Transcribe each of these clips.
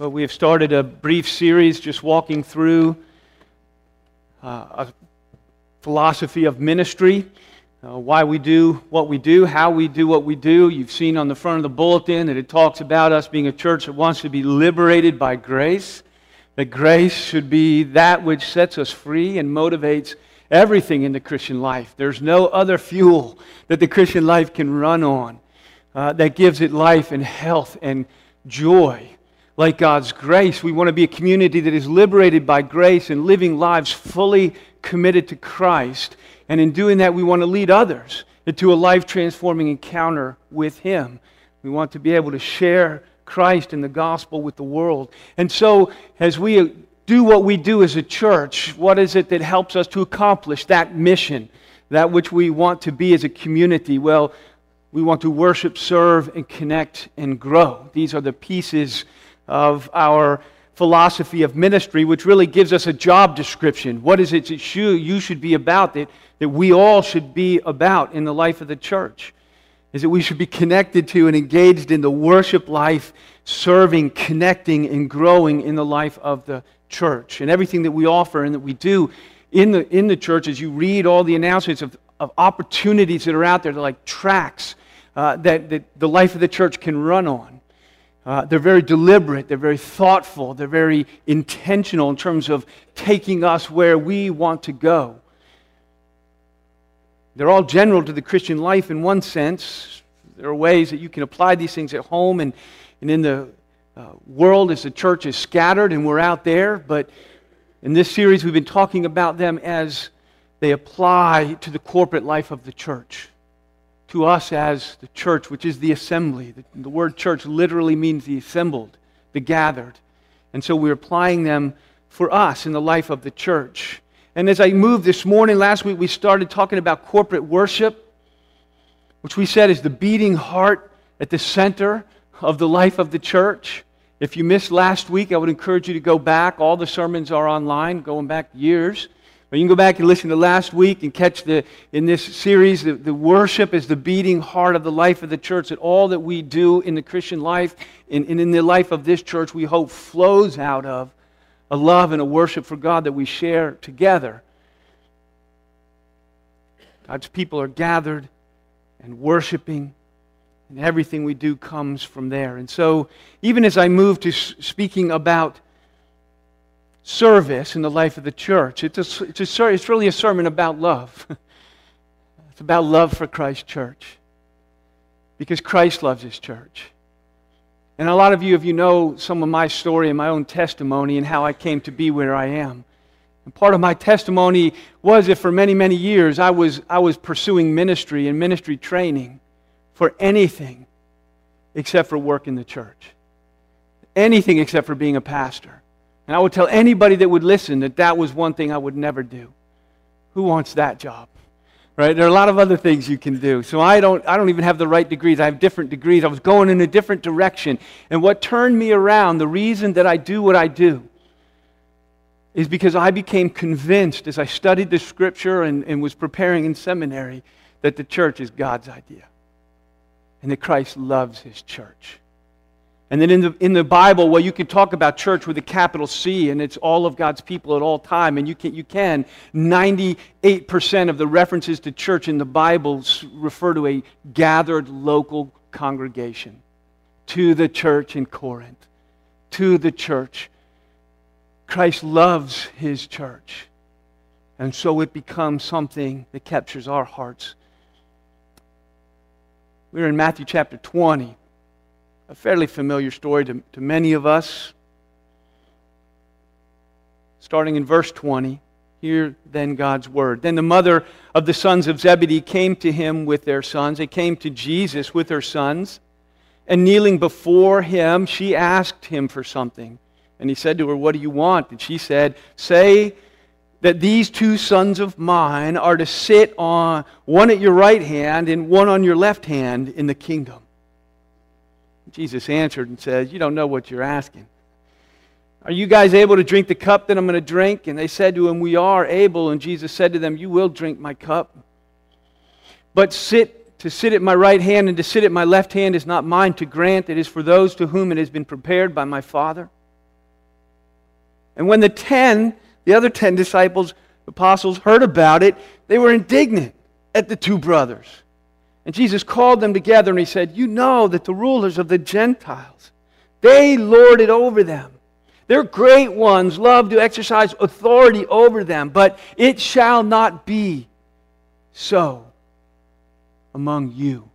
But we have started a brief series just walking through uh, a philosophy of ministry, uh, why we do what we do, how we do what we do. You've seen on the front of the bulletin that it talks about us being a church that wants to be liberated by grace, that grace should be that which sets us free and motivates everything in the Christian life. There's no other fuel that the Christian life can run on uh, that gives it life and health and joy like God's grace. We want to be a community that is liberated by grace and living lives fully committed to Christ. And in doing that, we want to lead others into a life transforming encounter with Him. We want to be able to share Christ and the gospel with the world. And so, as we do what we do as a church, what is it that helps us to accomplish that mission, that which we want to be as a community? Well, we want to worship, serve, and connect and grow. These are the pieces of our philosophy of ministry, which really gives us a job description. What is it that you, should be about, that, that we all should be about in the life of the church? Is that we should be connected to and engaged in the worship life, serving, connecting, and growing in the life of the church. And everything that we offer and that we do in the, in the church, as you read all the announcements of, of opportunities that are out there, they're like tracks uh, that, that the life of the church can run on. Uh, they're very deliberate, they're very thoughtful, they're very intentional in terms of taking us where we want to go. They're all general to the Christian life in one sense. There are ways that you can apply these things at home and, and in the uh, world as the church is scattered and we're out there. But in this series, we've been talking about them as they apply to the corporate life of the church to us as the church, which is the assembly. The, the, word church literally means the assembled, the gathered. And so we're applying them for us in the life of the church. And as I moved this morning, last week, we started talking about corporate worship, which we said is the beating heart at the center of the life of the church. If you missed last week, I would encourage you to go back. All the sermons are online, going back years. Or you can go back and listen to last week and catch the, in this series, the, the worship is the beating heart of the life of the church, that all that we do in the Christian life and, and in the life of this church, we hope flows out of a love and a worship for God that we share together. God's people are gathered and worshiping, and everything we do comes from there. And so, even as I move to speaking about service in the life of the church. It's, a, it's, a, it's really a sermon about love. it's about love for Christ's church because Christ loves his church. And a lot of you, if you know some of my story and my own testimony and how I came to be where I am. And part of my testimony was that for many, many years I was, I was pursuing ministry and ministry training for anything except for work in the church. Anything except for being a pastor. And I would tell anybody that would listen that that was one thing I would never do. Who wants that job? Right? There are a lot of other things you can do. So I don't, I don't even have the right degrees. I have different degrees. I was going in a different direction. And what turned me around, the reason that I do what I do, is because I became convinced as I studied the scripture and, and was preparing in seminary that the church is God's idea and that Christ loves his church. And then in the, in the Bible, well, you can talk about church with a capital C, and it's all of God's people at all time. And you can, you can. 98% of the references to church in the Bible refer to a gathered local congregation, to the church in Corinth, to the church. Christ loves his church. And so it becomes something that captures our hearts. We're in Matthew chapter 20 a fairly familiar story to, to many of us. Starting in verse 20, hear then God's word. Then the mother of the sons of Zebedee came to him with their sons. They came to Jesus with her sons. And kneeling before him, she asked him for something. And he said to her, What do you want? And she said, Say that these two sons of mine are to sit on one at your right hand and one on your left hand in the kingdom. Jesus answered and said, You don't know what you're asking. Are you guys able to drink the cup that I'm going to drink? And they said to him, We are able. And Jesus said to them, You will drink my cup. But sit to sit at my right hand and to sit at my left hand is not mine to grant, it is for those to whom it has been prepared by my Father. And when the ten, the other ten disciples, apostles, heard about it, they were indignant at the two brothers. And Jesus called them together and he said, You know that the rulers of the Gentiles, they lord it over them. Their great ones love to exercise authority over them, but it shall not be so among you.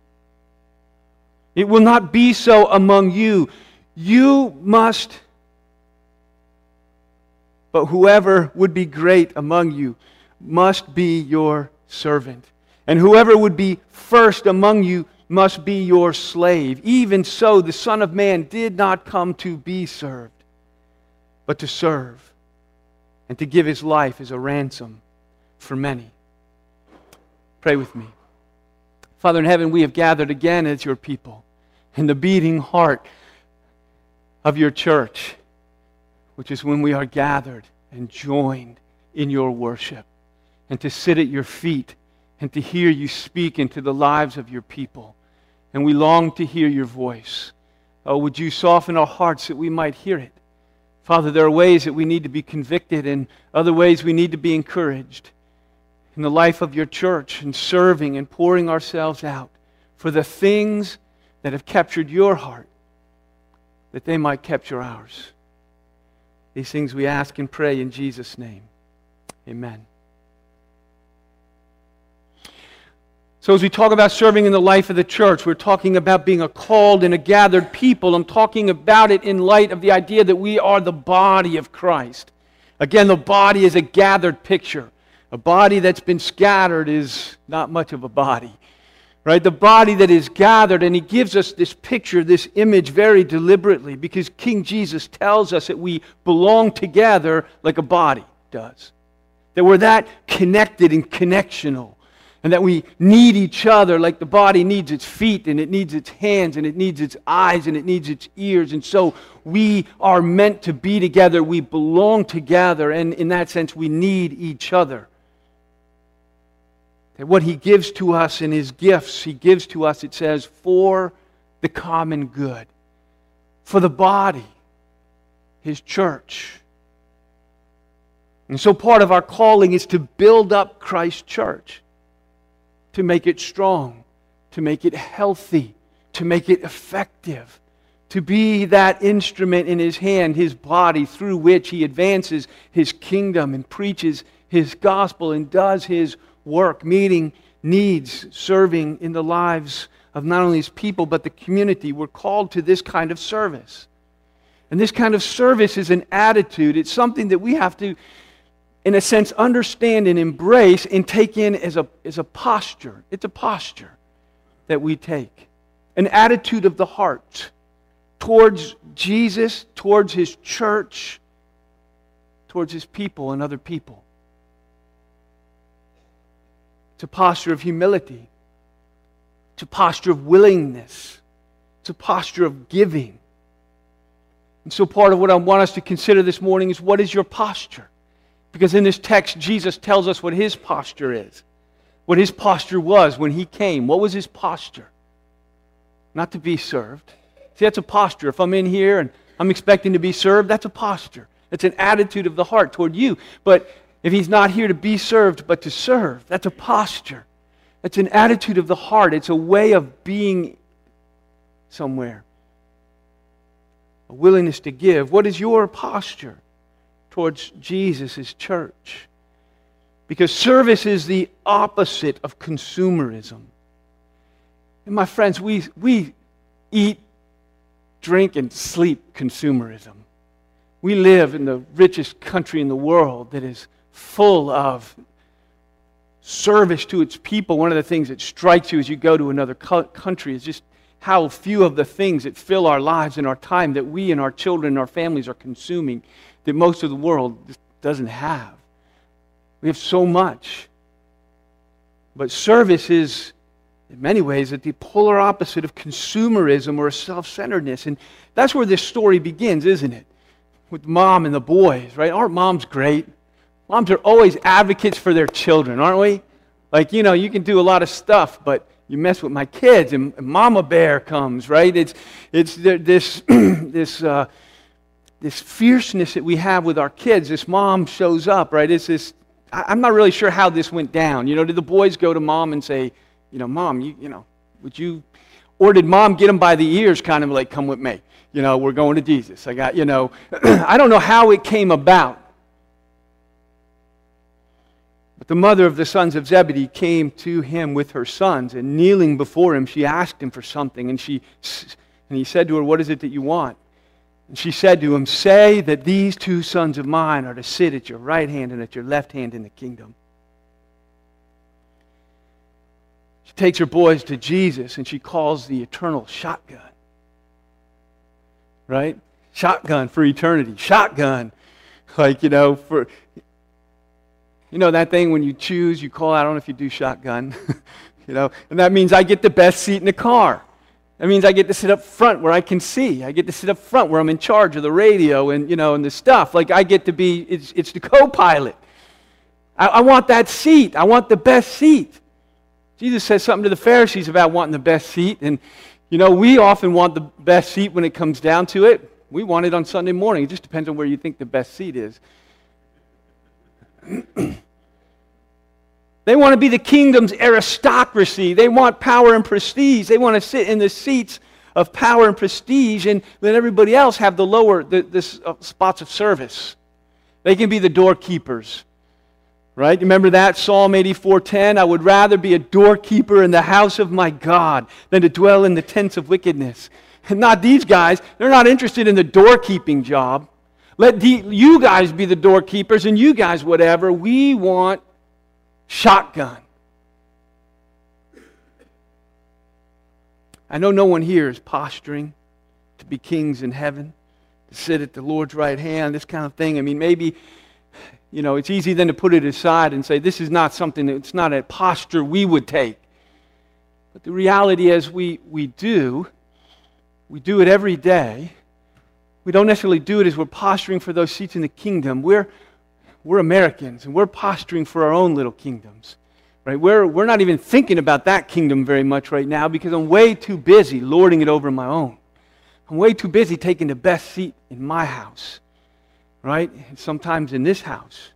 It will not be so among you. You must, but whoever would be great among you must be your servant. And whoever would be first among you must be your slave. Even so, the Son of Man did not come to be served, but to serve, and to give his life as a ransom for many. Pray with me. Father in heaven, we have gathered again as your people in the beating heart of your church, which is when we are gathered and joined in your worship, and to sit at your feet and to hear you speak into the lives of your people. And we long to hear your voice. Oh, would you soften our hearts that we might hear it? Father, there are ways that we need to be convicted, and other ways we need to be encouraged in the life of your church and serving and pouring ourselves out for the things that have captured your heart, that they might capture ours. These things we ask and pray in Jesus' name. Amen. So, as we talk about serving in the life of the church, we're talking about being a called and a gathered people. I'm talking about it in light of the idea that we are the body of Christ. Again, the body is a gathered picture. A body that's been scattered is not much of a body. Right? The body that is gathered, and he gives us this picture, this image very deliberately because King Jesus tells us that we belong together like a body does. That we're that connected and connectional and that we need each other like the body needs its feet and it needs its hands and it needs its eyes and it needs its ears. And so we are meant to be together. We belong together. And in that sense, we need each other. That what He gives to us in His gifts, He gives to us, it says, for the common good, for the body, His church. And so part of our calling is to build up Christ's church to make it strong, to make it healthy, to make it effective, to be that instrument in his hand, his body, through which he advances his kingdom and preaches his gospel and does his work, meeting needs, serving in the lives of not only his people, but the community. We're called to this kind of service. And this kind of service is an attitude. It's something that we have to in a sense, understand and embrace and take in as a, as a posture. It's a posture that we take, an attitude of the heart towards Jesus, towards His church, towards His people and other people. It's a posture of humility, it's a posture of willingness, it's a posture of giving. And so, part of what I want us to consider this morning is what is your posture? Because in this text, Jesus tells us what his posture is, what his posture was when he came. What was his posture? Not to be served. See, that's a posture. If I'm in here and I'm expecting to be served, that's a posture. That's an attitude of the heart toward you. But if he's not here to be served, but to serve, that's a posture. That's an attitude of the heart. It's a way of being somewhere. A willingness to give. What is your posture? Towards Jesus' church. Because service is the opposite of consumerism. And my friends, we, we eat, drink, and sleep consumerism. We live in the richest country in the world that is full of service to its people. One of the things that strikes you as you go to another country is just how few of the things that fill our lives and our time that we and our children and our families are consuming that most of the world doesn't have. We have so much. But service is, in many ways, at the polar opposite of consumerism or self centeredness. And that's where this story begins, isn't it? With mom and the boys, right? Aren't moms great? Moms are always advocates for their children, aren't we? Like, you know, you can do a lot of stuff, but you mess with my kids, and, Mama Bear comes, right? It's, it's this, this uh, this fierceness that we have with our kids. This mom shows up, right? It's this, I'm not really sure how this went down. You know, did the boys go to mom and say, you know, mom, you, you know, would you, or did mom get them by the ears, kind of like, come with me? You know, we're going to Jesus. I got, you know, I don't know how it came about. But the mother of the sons of Zebedee came to him with her sons, and kneeling before him, she asked him for something. And, she, and he said to her, What is it that you want? And she said to him, Say that these two sons of mine are to sit at your right hand and at your left hand in the kingdom. She takes her boys to Jesus and she calls the eternal shotgun. Right? Shotgun for eternity. Shotgun. Like, you know, for. You know that thing when you choose, you call, I don't know if you do shotgun. you know, and that means I get the best seat in the car. That means I get to sit up front where I can see. I get to sit up front where I'm in charge of the radio and, you know, and the stuff. Like I get to be, it's, it's the co-pilot. I, I want that seat. I want the best seat. Jesus says something to the Pharisees about wanting the best seat. And, you know, we often want the best seat when it comes down to it. We want it on Sunday morning. It just depends on where you think the best seat is. They want to be the kingdom's aristocracy. They want power and prestige. They want to sit in the seats of power and prestige and let everybody else have the lower the, the uh, spots of service. They can be the doorkeepers. Right? Remember that Psalm 84:10, I would rather be a doorkeeper in the house of my God than to dwell in the tents of wickedness. And not these guys, they're not interested in the doorkeeping job. Let the, you guys be the doorkeepers and you guys whatever. We want shotgun. I know no one here is posturing to be kings in heaven, to sit at the Lord's right hand, this kind of thing. I mean, maybe, you know, it's easy then to put it aside and say, this is not something, it's not a posture we would take. But the reality is, we, we do. We do it every day. We don't necessarily do it as we're posturing for those seats in the kingdom. We're, we're Americans and we're posturing for our own little kingdoms. Right? We're, we're not even thinking about that kingdom very much right now because I'm way too busy lording it over my own. I'm way too busy taking the best seat in my house. Right? And sometimes in this house.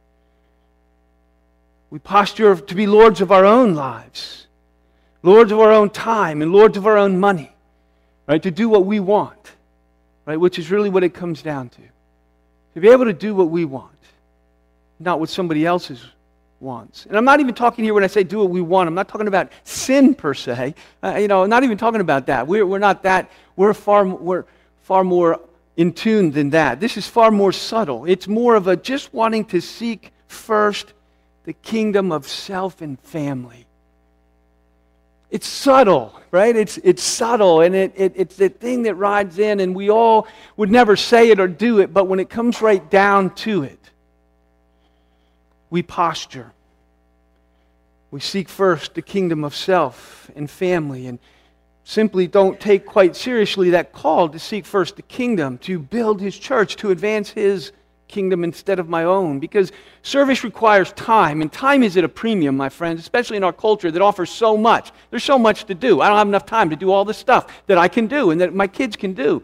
We posture to be lords of our own lives, lords of our own time, and lords of our own money. Right? To do what we want. Right? Which is really what it comes down to. To be able to do what we want not what somebody else's wants. And I'm not even talking here when I say do what we want. I'm not talking about sin per se. Uh, you know, I'm not even talking about that. We're, we're not that. We're far, we're far more in tune than that. This is far more subtle. It's more of a just wanting to seek first the kingdom of self and family. It's subtle, right? It's, it's subtle, and it, it, it's the thing that rides in, and we all would never say it or do it, but when it comes right down to it, we posture. We seek first the kingdom of self and family and simply don't take quite seriously that call to seek first the kingdom, to build his church, to advance his kingdom instead of my own. Because service requires time, and time is at a premium, my friends, especially in our culture that offers so much. There's so much to do. I don't have enough time to do all the stuff that I can do and that my kids can do.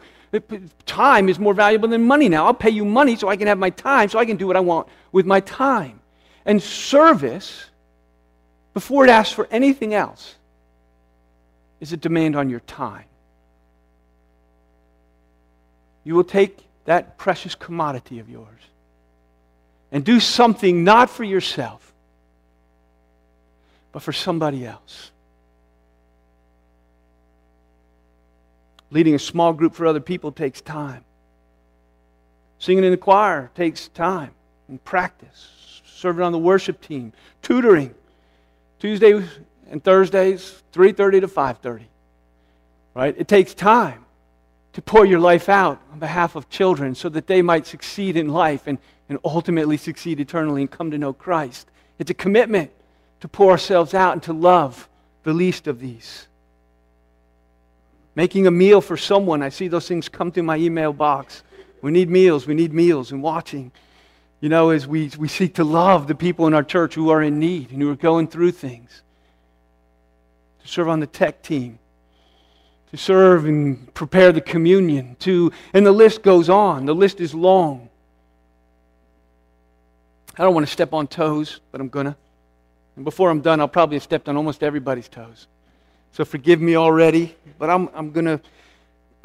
Time is more valuable than money now. I'll pay you money so I can have my time, so I can do what I want with my time. And service, before it asks for anything else, is a demand on your time. You will take that precious commodity of yours and do something not for yourself, but for somebody else. Leading a small group for other people takes time. Singing in the choir takes time and practice serving on the worship team, tutoring. Tuesdays and Thursdays, 3:30 to 5:30. Right? It takes time to pour your life out on behalf of children so that they might succeed in life and, and ultimately succeed eternally and come to know Christ. It's a commitment to pour ourselves out and to love the least of these. Making a meal for someone. I see those things come through my email box. We need meals, we need meals, and watching you know, as we, we seek to love the people in our church who are in need and who are going through things, to serve on the tech team, to serve and prepare the communion, to, and the list goes on. The list is long. I don't want to step on toes, but I'm going to. And before I'm done, I'll probably have stepped on almost everybody's toes. So forgive me already, but I'm, I'm going to.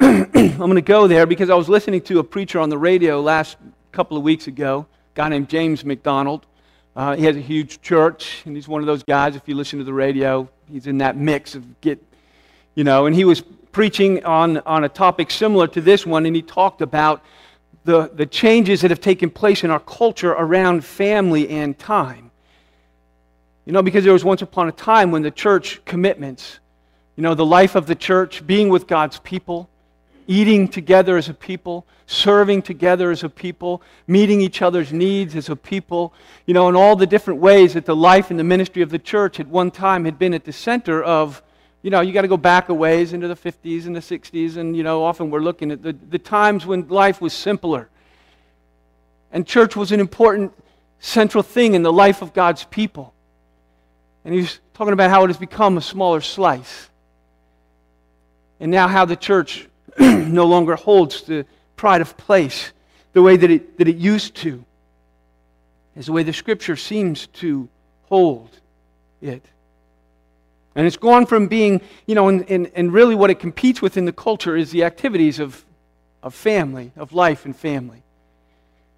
I'm going to go there because I was listening to a preacher on the radio last couple of weeks ago, guy named James MacDonald. Uh, he has a huge church, and he's one of those guys, if you listen to the radio, he's in that mix of get, you know, and he was preaching on, on a topic similar to this one, and he talked about the, the changes that have taken place in our culture around family and time. You know, because there was once upon a time when the church commitments, you know, the life of the church, being with God's people, eating together as a people, serving together as a people, meeting each other's needs as a people, you know, in all the different ways that the life and the ministry of the church at one time had been at the center of, you know, you got to go back a ways into the 50s and the 60s, and, you know, often we're looking at the, the times when life was simpler. And church was an important central thing in the life of God's people. And he's talking about how it has become a smaller slice. And now how the church no longer holds the pride of place the way that it, that it used to, is the way the scripture seems to hold it. And it's gone from being, you know, and, and, and really what it competes with in the culture is the activities of, of family, of life and family,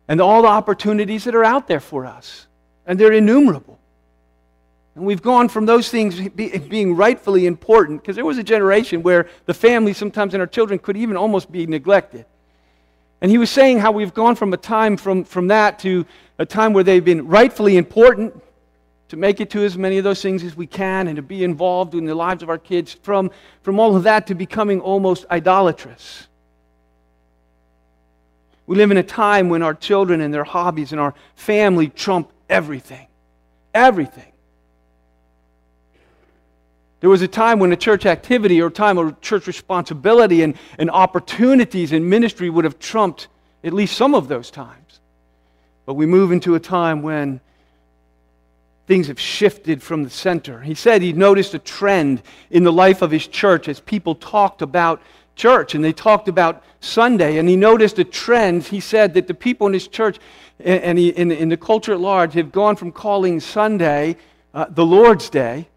and all the opportunities that are out there for us. And they're innumerable. And we've gone from those things being rightfully important, because there was a generation where the family sometimes and our children could even almost be neglected. And he was saying how we've gone from a time from, from that to a time where they've been rightfully important to make it to as many of those things as we can and to be involved in the lives of our kids, from, from all of that to becoming almost idolatrous. We live in a time when our children and their hobbies and our family trump everything. Everything. There was a time when a church activity or time of church responsibility and, and opportunities in ministry would have trumped at least some of those times. But we move into a time when things have shifted from the center. He said he noticed a trend in the life of his church as people talked about church and they talked about Sunday. And he noticed a trend. He said that the people in his church and in, in the culture at large have gone from calling Sunday uh, the Lord's Day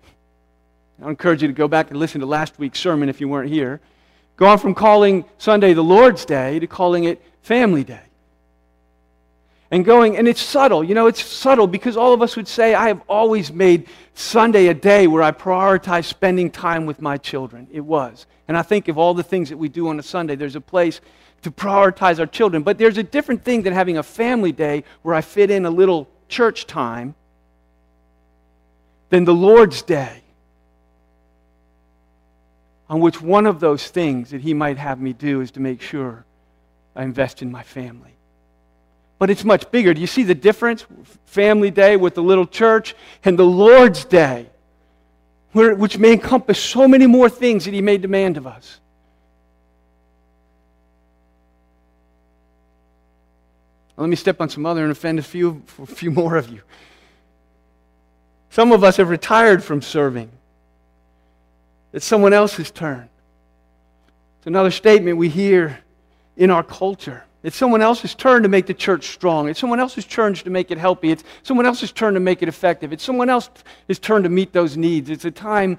I encourage you to go back and listen to last week's sermon if you weren't here. Gone from calling Sunday the Lord's Day to calling it Family Day. And going, and it's subtle, you know, it's subtle because all of us would say, I have always made Sunday a day where I prioritize spending time with my children. It was. And I think of all the things that we do on a Sunday, there's a place to prioritize our children. But there's a different thing than having a family day where I fit in a little church time than the Lord's Day on which one of those things that He might have me do is to make sure I invest in my family. But it's much bigger. Do you see the difference? Family Day with the little church and the Lord's Day, which may encompass so many more things that He may demand of us. Let me step on some other and offend a few, a few more of you. Some of us have retired from serving. It's someone else's turn. It's another statement we hear in our culture. It's someone else's turn to make the church strong. It's someone else's turn to make it healthy. It's someone else's turn to make it effective. It's someone else's turn to meet those needs. It's a time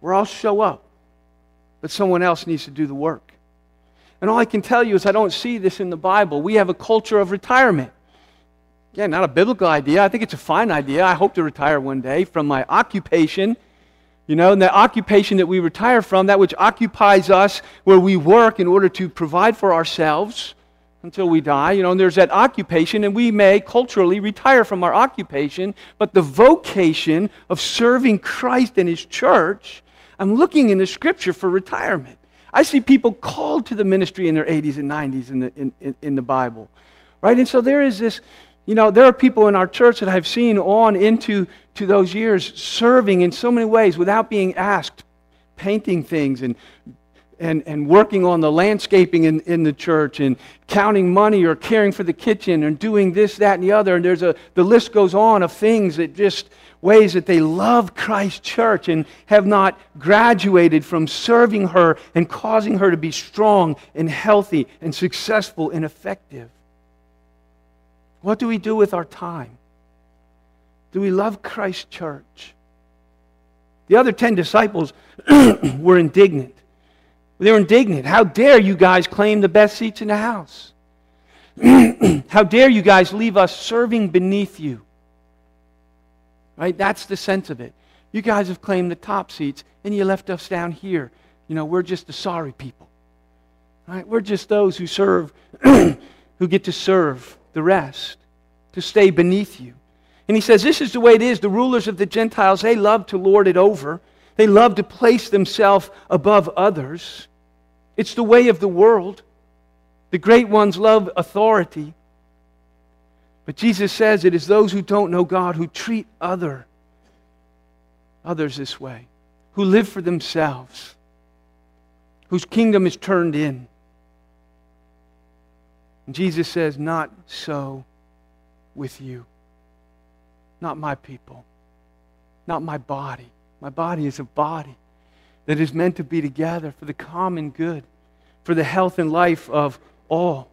where I'll show up, but someone else needs to do the work. And all I can tell you is I don't see this in the Bible. We have a culture of retirement. Again, not a biblical idea. I think it's a fine idea. I hope to retire one day from my occupation. You know, and the occupation that we retire from, that which occupies us where we work in order to provide for ourselves until we die. You know, and there's that occupation, and we may culturally retire from our occupation, but the vocation of serving Christ and His church, I'm looking in the scripture for retirement. I see people called to the ministry in their 80s and 90s in the, in, in, in the Bible. Right? And so there is this you know, there are people in our church that I've seen on into to those years serving in so many ways without being asked, painting things and and, and working on the landscaping in, in the church and counting money or caring for the kitchen and doing this, that, and the other. And there's a, the list goes on of things that just ways that they love Christ Church and have not graduated from serving her and causing her to be strong and healthy and successful and effective. What do we do with our time? Do we love Christ Church? The other 10 disciples were indignant. They were indignant. How dare you guys claim the best seats in the house? How dare you guys leave us serving beneath you? Right? That's the sense of it. You guys have claimed the top seats and you left us down here. You know, we're just the sorry people. Right? We're just those who serve, who get to serve the rest, to stay beneath you. And he says, This is the way it is. The rulers of the Gentiles, they love to lord it over, they love to place themselves above others. It's the way of the world. The great ones love authority. But Jesus says it is those who don't know God who treat other others this way, who live for themselves, whose kingdom is turned in. Jesus says, Not so with you. Not my people. Not my body. My body is a body that is meant to be together for the common good, for the health and life of all.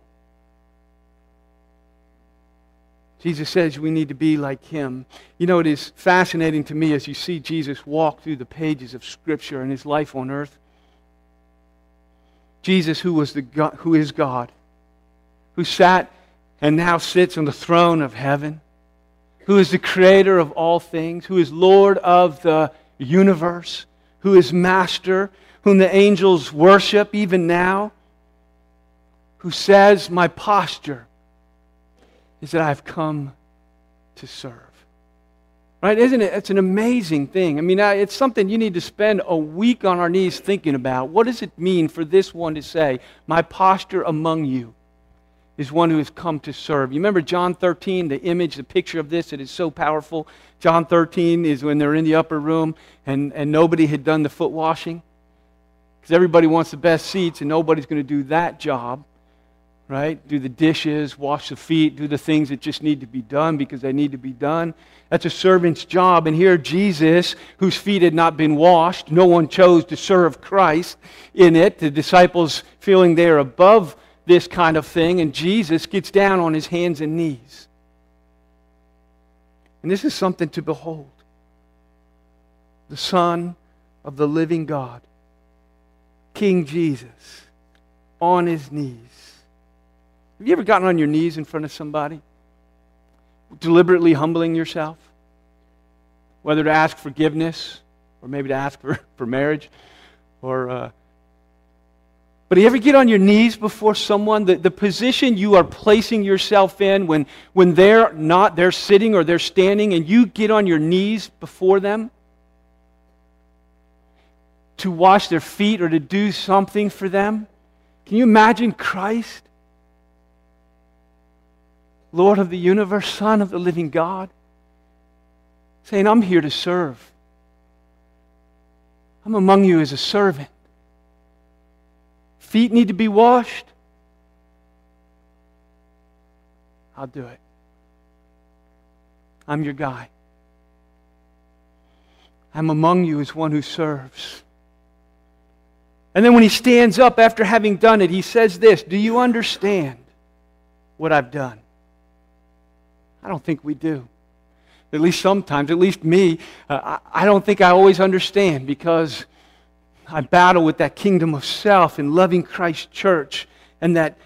Jesus says we need to be like him. You know, it is fascinating to me as you see Jesus walk through the pages of Scripture and his life on earth. Jesus, who, was the God, who is God, who sat and now sits on the throne of heaven, who is the creator of all things, who is Lord of the universe, who is Master, whom the angels worship even now, who says, My posture is that I've come to serve. Right? Isn't it? It's an amazing thing. I mean, it's something you need to spend a week on our knees thinking about. What does it mean for this one to say, My posture among you is one who has come to serve? You remember John 13, the image, the picture of this? It is so powerful. John 13 is when they're in the upper room and, and nobody had done the foot washing. Because everybody wants the best seats and nobody's going to do that job right? Do the dishes, wash the feet, do the things that just need to be done because they need to be done. That's a servant's job. And here, Jesus, whose feet had not been washed, no one chose to serve Christ in it. The disciples feeling they're above this kind of thing, and Jesus gets down on his hands and knees. And this is something to behold. The Son of the living God, King Jesus, on his knees have you ever gotten on your knees in front of somebody? Deliberately humbling yourself? Whether to ask forgiveness or maybe to ask for, for marriage or. Uh, but you ever get on your knees before someone? The, the position you are placing yourself in when, when they're not, they're sitting or they're standing, and you get on your knees before them to wash their feet or to do something for them? Can you imagine Christ Lord of the universe, Son of the living God, saying, I'm here to serve. I'm among you as a servant. Feet need to be washed. I'll do it. I'm your guy. I'm among you as one who serves. And then when he stands up after having done it, he says this Do you understand what I've done? I don't think we do. At least sometimes, at least me, uh, I, I don't think I always understand because I battle with that kingdom of self and loving Christ church and that,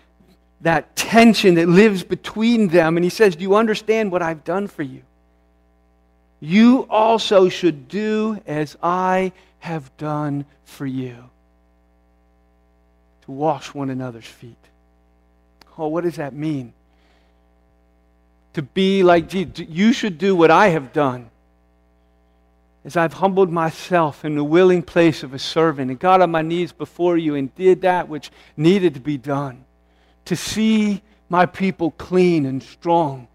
that tension that lives between them. And he says, Do you understand what I've done for you? You also should do as I have done for you to wash one another's feet. Oh, what does that mean? to be like Jesus. You should do what I have done. As I've humbled myself in the willing place of a servant and got on my knees before you and did that which needed to be done. To see my people clean and strong.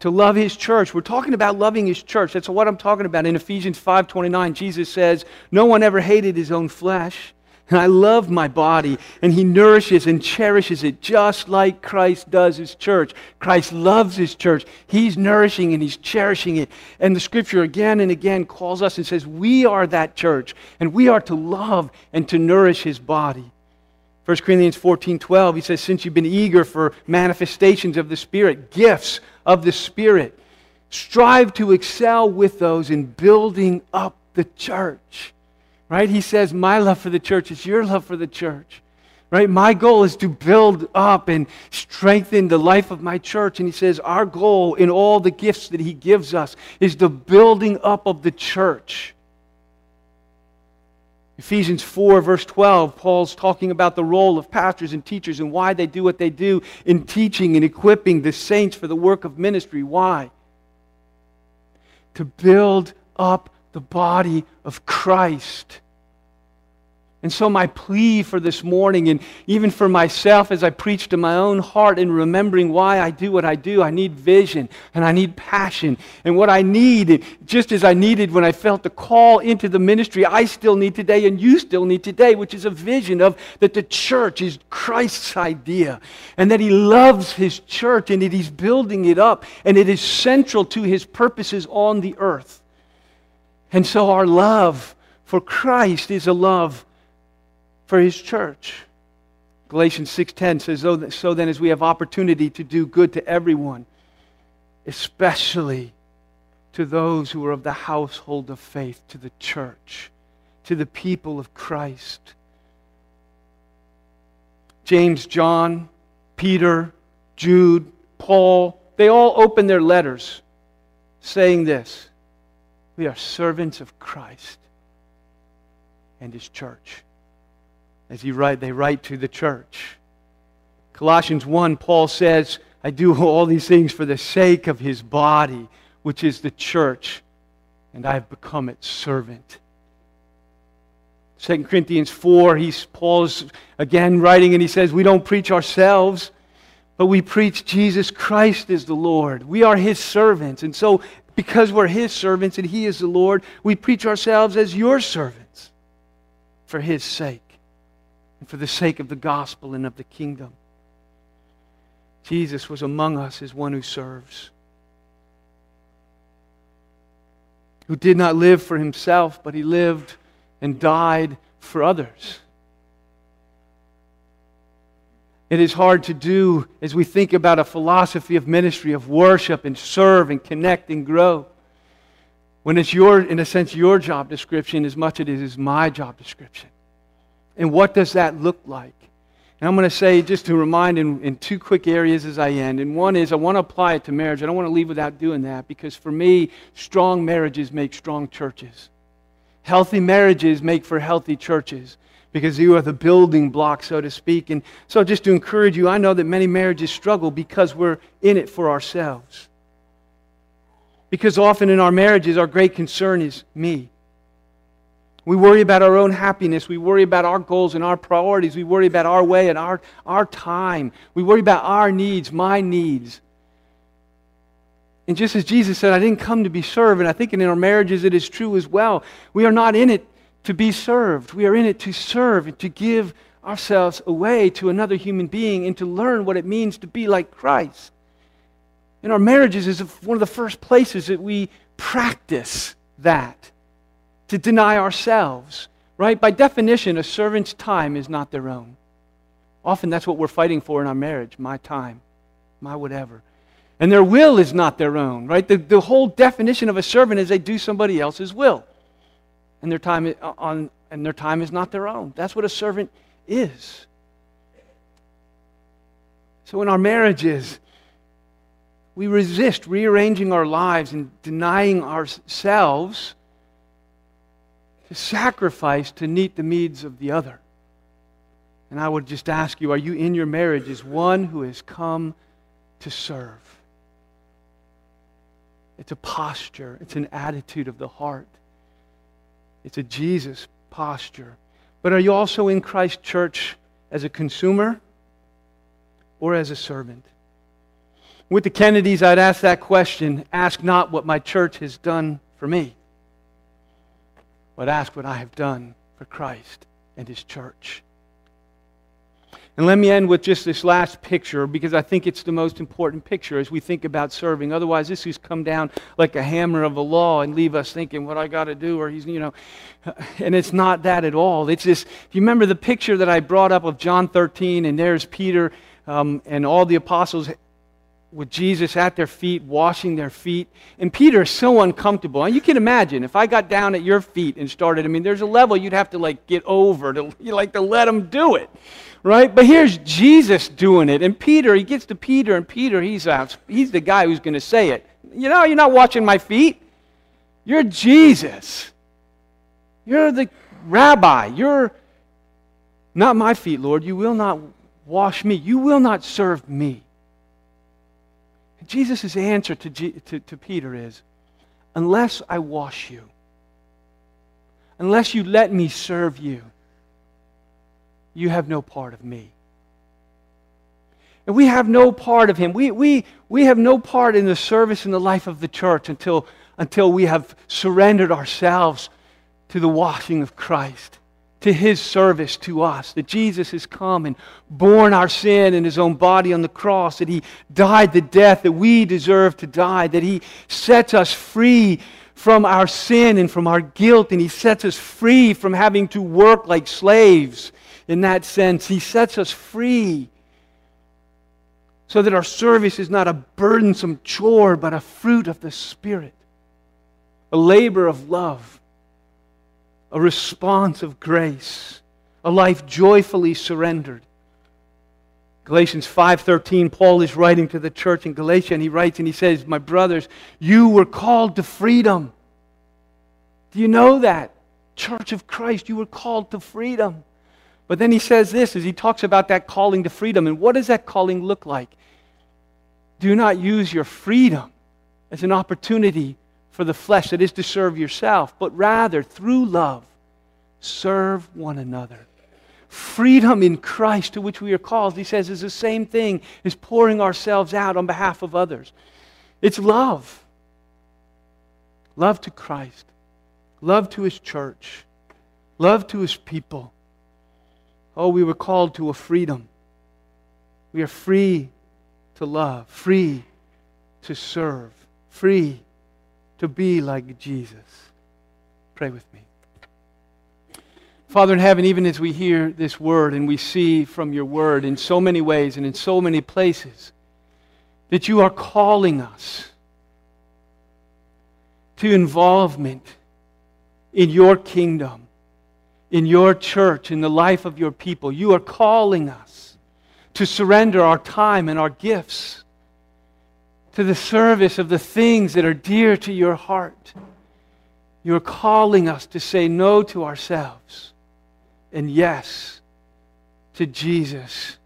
to love his church. We're talking about loving his church. That's what I'm talking about. In Ephesians 5:29, Jesus says, "No one ever hated his own flesh, and I love my body, and he nourishes and cherishes it just like Christ does his church. Christ loves his church. He's nourishing and he's cherishing it. And the scripture again and again calls us and says, "We are that church, and we are to love and to nourish his body." 1 Corinthians 14 12, he says, Since you've been eager for manifestations of the Spirit, gifts of the Spirit, strive to excel with those in building up the church. Right? He says, My love for the church is your love for the church. Right? My goal is to build up and strengthen the life of my church. And he says, Our goal in all the gifts that he gives us is the building up of the church. Ephesians 4, verse 12, Paul's talking about the role of pastors and teachers and why they do what they do in teaching and equipping the saints for the work of ministry. Why? To build up the body of Christ. And so, my plea for this morning, and even for myself as I preach to my own heart in remembering why I do what I do, I need vision and I need passion. And what I need, just as I needed when I felt the call into the ministry, I still need today, and you still need today, which is a vision of that the church is Christ's idea, and that He loves His church, and that He's building it up, and it is central to His purposes on the earth. And so, our love for Christ is a love for his church. Galatians 6:10 says so then as we have opportunity to do good to everyone especially to those who are of the household of faith to the church to the people of Christ James John Peter Jude Paul they all open their letters saying this we are servants of Christ and his church as he write, they write to the church. Colossians 1, Paul says, I do all these things for the sake of his body, which is the church, and I have become its servant. 2 Corinthians 4, he's, Paul's again writing, and he says, We don't preach ourselves, but we preach Jesus Christ is the Lord. We are his servants. And so, because we're his servants and he is the Lord, we preach ourselves as your servants for his sake and for the sake of the gospel and of the kingdom. Jesus was among us as one who serves, who did not live for himself, but he lived and died for others. It is hard to do as we think about a philosophy of ministry, of worship and serve and connect and grow. When it's your, in a sense, your job description as much as it is my job description. And what does that look like? And I'm going to say, just to remind in, in two quick areas as I end. And one is I want to apply it to marriage. I don't want to leave without doing that because for me, strong marriages make strong churches. Healthy marriages make for healthy churches because you are the building block, so to speak. And so, just to encourage you, I know that many marriages struggle because we're in it for ourselves. Because often in our marriages, our great concern is me. We worry about our own happiness. We worry about our goals and our priorities. We worry about our way and our, our time. We worry about our needs, my needs. And just as Jesus said, I didn't come to be served, and I think in our marriages it is true as well. We are not in it to be served. We are in it to serve and to give ourselves away to another human being and to learn what it means to be like Christ. In our marriages is one of the first places that we practice that to deny ourselves, right? By definition, a servant's time is not their own. Often that's what we're fighting for in our marriage my time, my whatever. And their will is not their own, right? The, the whole definition of a servant is they do somebody else's will. And their time on, and their time is not their own. That's what a servant is. So in our marriages, we resist rearranging our lives and denying ourselves to sacrifice to meet the needs of the other. And I would just ask you are you in your marriage as one who has come to serve? It's a posture, it's an attitude of the heart, it's a Jesus posture. But are you also in Christ Church as a consumer or as a servant? With the Kennedys, I'd ask that question ask not what my church has done for me, but ask what I have done for Christ and his church. And let me end with just this last picture because I think it's the most important picture as we think about serving. Otherwise, this has come down like a hammer of a law and leave us thinking what I got to do, or he's, you know, and it's not that at all. It's this. If you remember the picture that I brought up of John 13, and there's Peter um, and all the apostles with Jesus at their feet, washing their feet. And Peter is so uncomfortable. And you can imagine if I got down at your feet and started, I mean, there's a level you'd have to like get over to you like to let him do it. Right? But here's Jesus doing it. And Peter, he gets to Peter, and Peter, he's out, he's the guy who's going to say it. You know, you're not washing my feet. You're Jesus. You're the rabbi. You're not my feet, Lord. You will not wash me. You will not serve me. Jesus' answer to, G, to, to Peter is unless I wash you, unless you let me serve you, you have no part of me. And we have no part of him. We, we, we have no part in the service in the life of the church until, until we have surrendered ourselves to the washing of Christ to his service to us. That Jesus has come and borne our sin in his own body on the cross. That he died the death that we deserve to die. That he sets us free from our sin and from our guilt. And he sets us free from having to work like slaves in that sense. He sets us free so that our service is not a burdensome chore, but a fruit of the Spirit, a labor of love a response of grace, a life joyfully surrendered. Galatians 5:13 Paul is writing to the church in Galatia and he writes and he says, "My brothers, you were called to freedom." Do you know that? Church of Christ, you were called to freedom. But then he says this as he talks about that calling to freedom. And what does that calling look like? Do not use your freedom as an opportunity for the flesh, that is to serve yourself, but rather through love, serve one another. Freedom in Christ to which we are called, he says, is the same thing as pouring ourselves out on behalf of others. It's love. Love to Christ, love to his church, love to his people. Oh, we were called to a freedom. We are free to love, free to serve, free to be like Jesus. Pray with me. Father in heaven, even as we hear this word and we see from your word in so many ways and in so many places that you are calling us to involvement in your kingdom, in your church, in the life of your people. You are calling us to surrender our time and our gifts to the service of the things that are dear to your heart. You're calling us to say no to ourselves and yes to Jesus.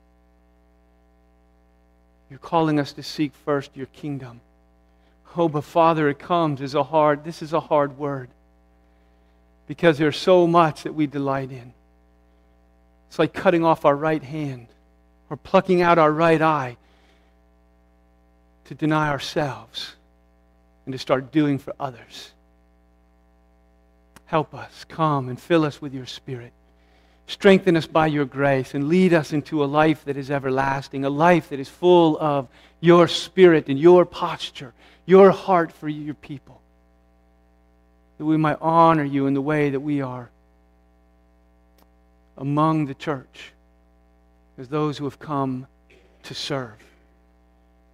You're calling us to seek first your kingdom. Oh, but Father, it comes as a hard, this is a hard word because there's so much that we delight in. It's like cutting off our right hand or plucking out our right eye to deny ourselves and to start doing for others. Help us. Come and fill us with your Spirit. Strengthen us by your grace and lead us into a life that is everlasting, a life that is full of your Spirit and your posture, your heart for your people. That we might honor you in the way that we are among the church as those who have come to serve.